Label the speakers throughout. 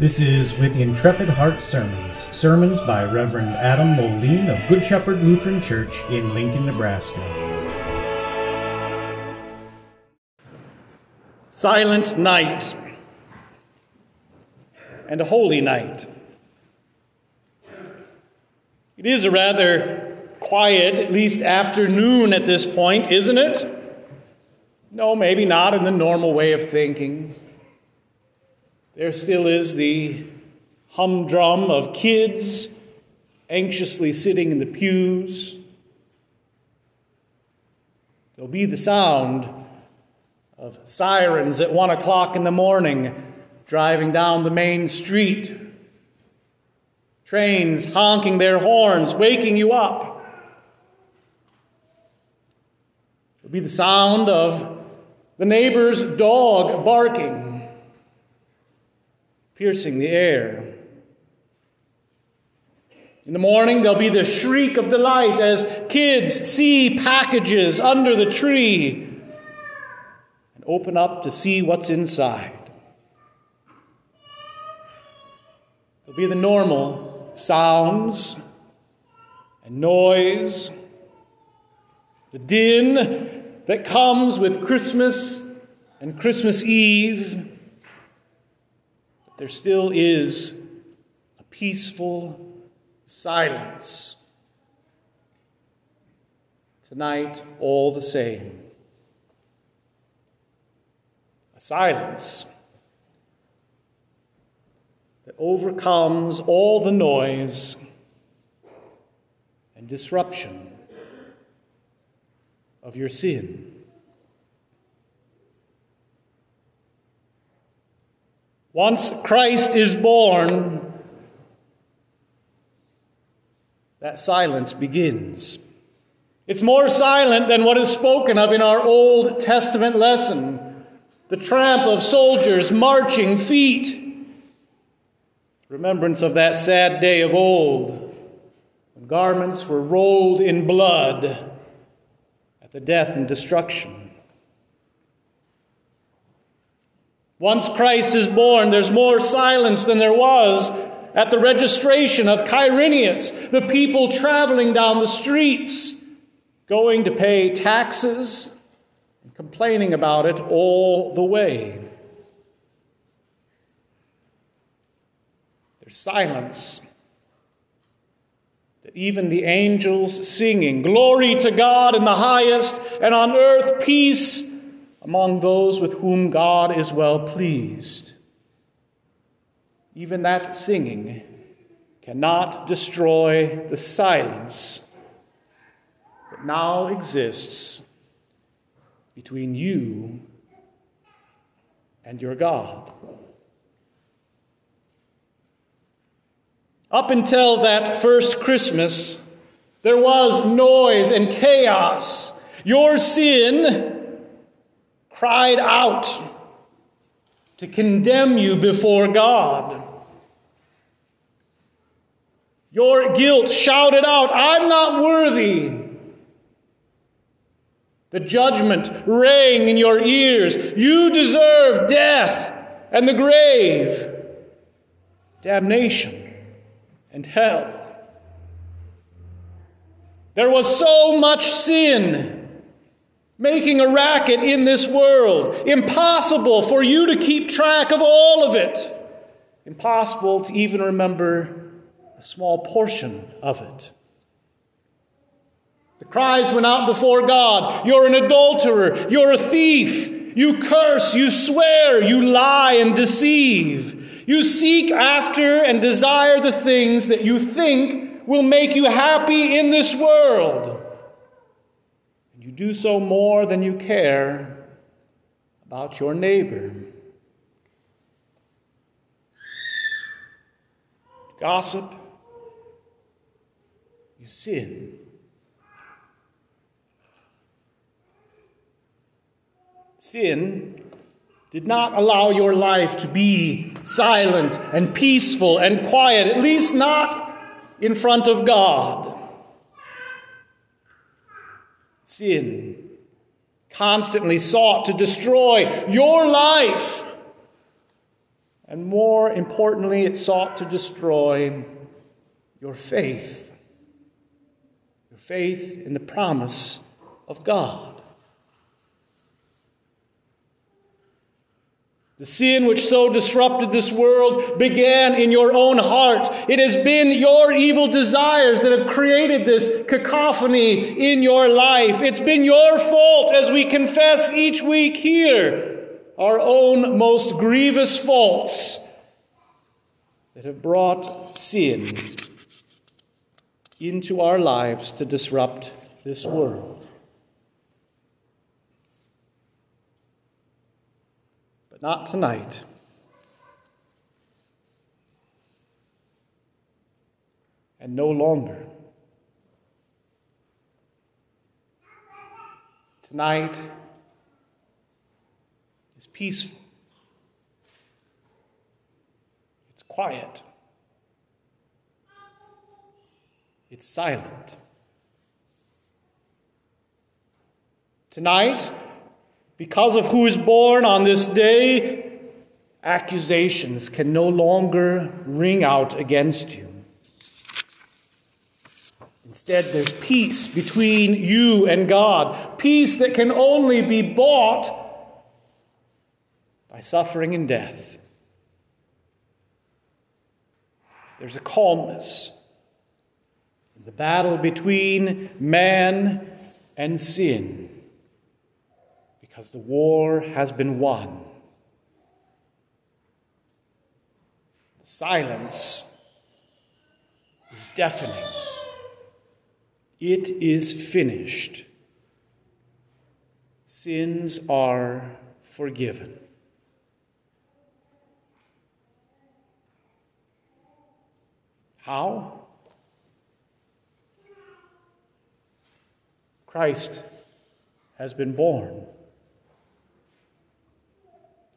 Speaker 1: This is With Intrepid Heart Sermons, sermons by Reverend Adam Moline of Good Shepherd Lutheran Church in Lincoln, Nebraska.
Speaker 2: Silent night and a holy night. It is a rather quiet, at least afternoon at this point, isn't it? No, maybe not in the normal way of thinking. There still is the humdrum of kids anxiously sitting in the pews. There'll be the sound of sirens at one o'clock in the morning driving down the main street, trains honking their horns, waking you up. There'll be the sound of the neighbor's dog barking piercing the air. In the morning, there'll be the shriek of delight as kids see packages under the tree and open up to see what's inside. There'll be the normal sounds and noise, the din that comes with Christmas and Christmas Eve there still is a peaceful silence. Tonight, all the same. A silence that overcomes all the noise and disruption of your sin. Once Christ is born, that silence begins. It's more silent than what is spoken of in our Old Testament lesson the tramp of soldiers' marching feet. Remembrance of that sad day of old when garments were rolled in blood at the death and destruction Once Christ is born, there's more silence than there was at the registration of Quirinius, the people traveling down the streets, going to pay taxes and complaining about it all the way. There's silence that even the angels singing, Glory to God in the highest, and on earth peace among those with whom God is well pleased. Even that singing cannot destroy the silence that now exists between you and your God. Up until that first Christmas, there was noise and chaos. Your sin cried out to condemn you before God. Your guilt shouted out, I'm not worthy. The judgment rang in your ears. You deserve death and the grave, damnation and hell. There was so much sin making a racket in this world. Impossible for you to keep track of all of it. Impossible to even remember a small portion of it. The cries went out before God You're an adulterer, you're a thief, you curse, you swear, you lie and deceive. You seek after and desire the things that you think will make you happy in this world. You do so more than you care about your neighbor. Gossip, you sin. Sin did not allow your life to be silent and peaceful and quiet, at least not in front of God sin constantly sought to destroy your life And more importantly, it sought to destroy your faith. Your faith in the promise of God. The sin which so disrupted this world began in your own heart. It has been your evil desires that have created this cacophony in your life. It's been your fault as we confess each week here our own most grievous faults that have brought sin into our lives to disrupt this world. But not tonight. And no longer. Tonight is peaceful. It's quiet. It's silent. Tonight, because of who is born on this day, accusations can no longer ring out against you. Instead, there's peace between you and God, peace that can only be bought by suffering and death. There's a calmness in the battle between man and sin because the war has been won. The silence is deafening. It is finished. Sins are forgiven. How? Christ has been born.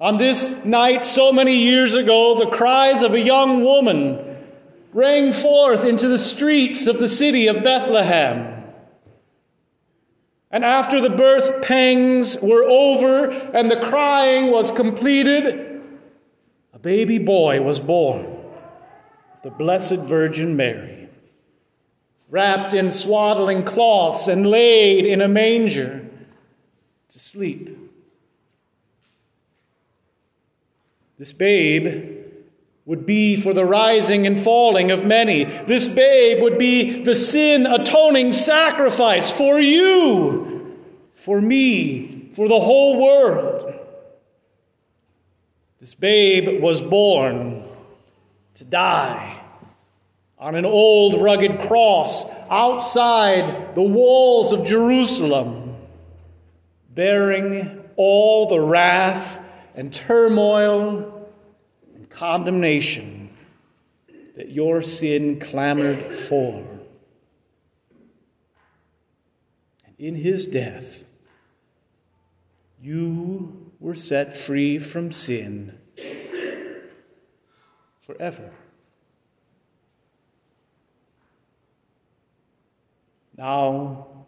Speaker 2: On this night, so many years ago, the cries of a young woman rang forth into the streets of the city of Bethlehem. And after the birth pangs were over and the crying was completed, a baby boy was born, the Blessed Virgin Mary, wrapped in swaddling cloths and laid in a manger to sleep. This babe would be for the rising and falling of many. This babe would be the sin atoning sacrifice for you, for me, for the whole world. This babe was born to die on an old rugged cross outside the walls of Jerusalem, bearing all the wrath and turmoil condemnation that your sin clamored for. And in his death, you were set free from sin forever. Now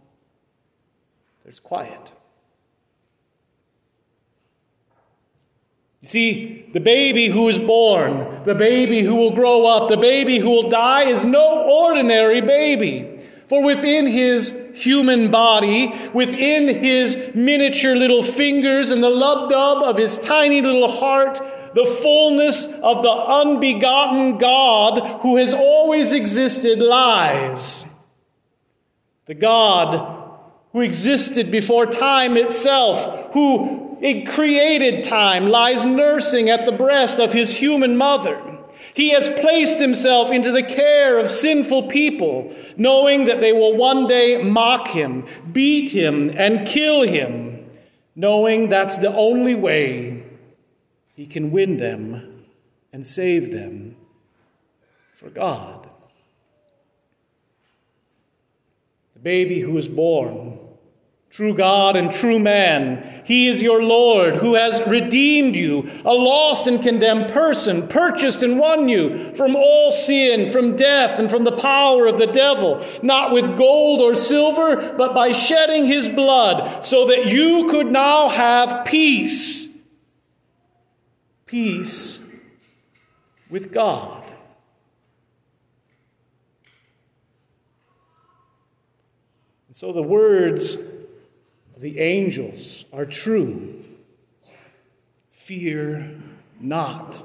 Speaker 2: there's quiet. You see, the baby who is born, the baby who will grow up, the baby who will die is no ordinary baby. For within his human body, within his miniature little fingers and the lub dub of his tiny little heart, the fullness of the unbegotten God who has always existed lies. The God who existed before time itself, who in created time, lies nursing at the breast of his human mother. He has placed himself into the care of sinful people, knowing that they will one day mock him, beat him, and kill him, knowing that's the only way he can win them and save them for God. The baby who was born True God and true man, He is your Lord who has redeemed you, a lost and condemned person, purchased and won you from all sin, from death, and from the power of the devil, not with gold or silver, but by shedding His blood, so that you could now have peace. Peace with God. So the words the angels are true. Fear not,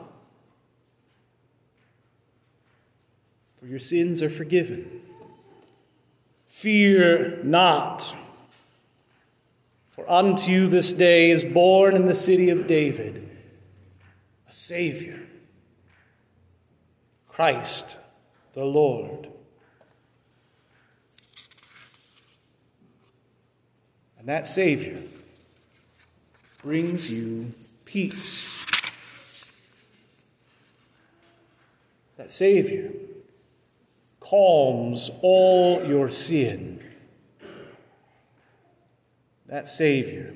Speaker 2: for your sins are forgiven. Fear not, for unto you this day is born in the city of David a Savior, Christ the Lord. And that Savior brings you peace. That Savior calms all your sin. That Savior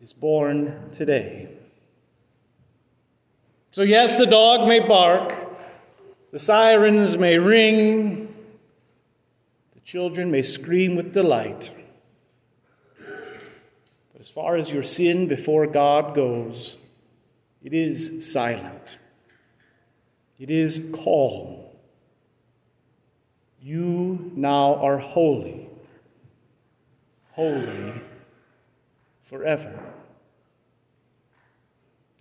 Speaker 2: is born today. So, yes, the dog may bark, the sirens may ring, Children may scream with delight. But as far as your sin before God goes, it is silent. It is calm. You now are holy, holy forever.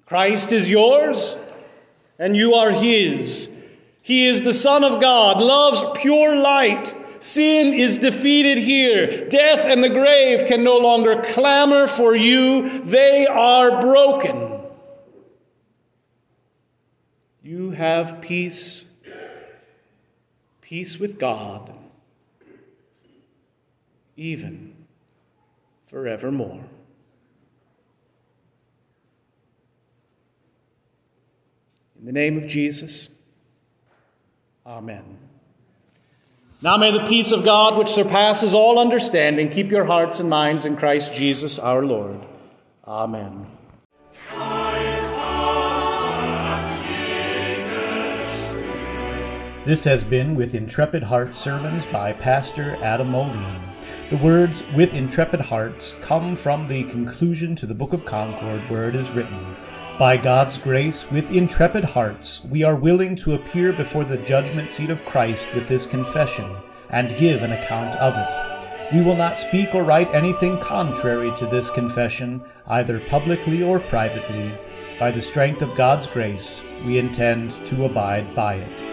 Speaker 2: Christ is yours, and you are His. He is the Son of God, loves pure light Sin is defeated here. Death and the grave can no longer clamor for you, they are broken. You have peace, peace with God, even forevermore. In the name of Jesus, Amen. Now may the peace of God, which surpasses all understanding, keep your hearts and minds in Christ Jesus our Lord. Amen.
Speaker 1: This has been With Intrepid Hearts sermons by Pastor Adam Moline. The words with intrepid hearts come from the conclusion to the Book of Concord, where it is written, by God's grace, with intrepid hearts, we are willing to appear before the judgment seat of Christ with this confession and give an account of it. We will not speak or write anything contrary to this confession, either publicly or privately. By the strength of God's grace, we intend to abide by it.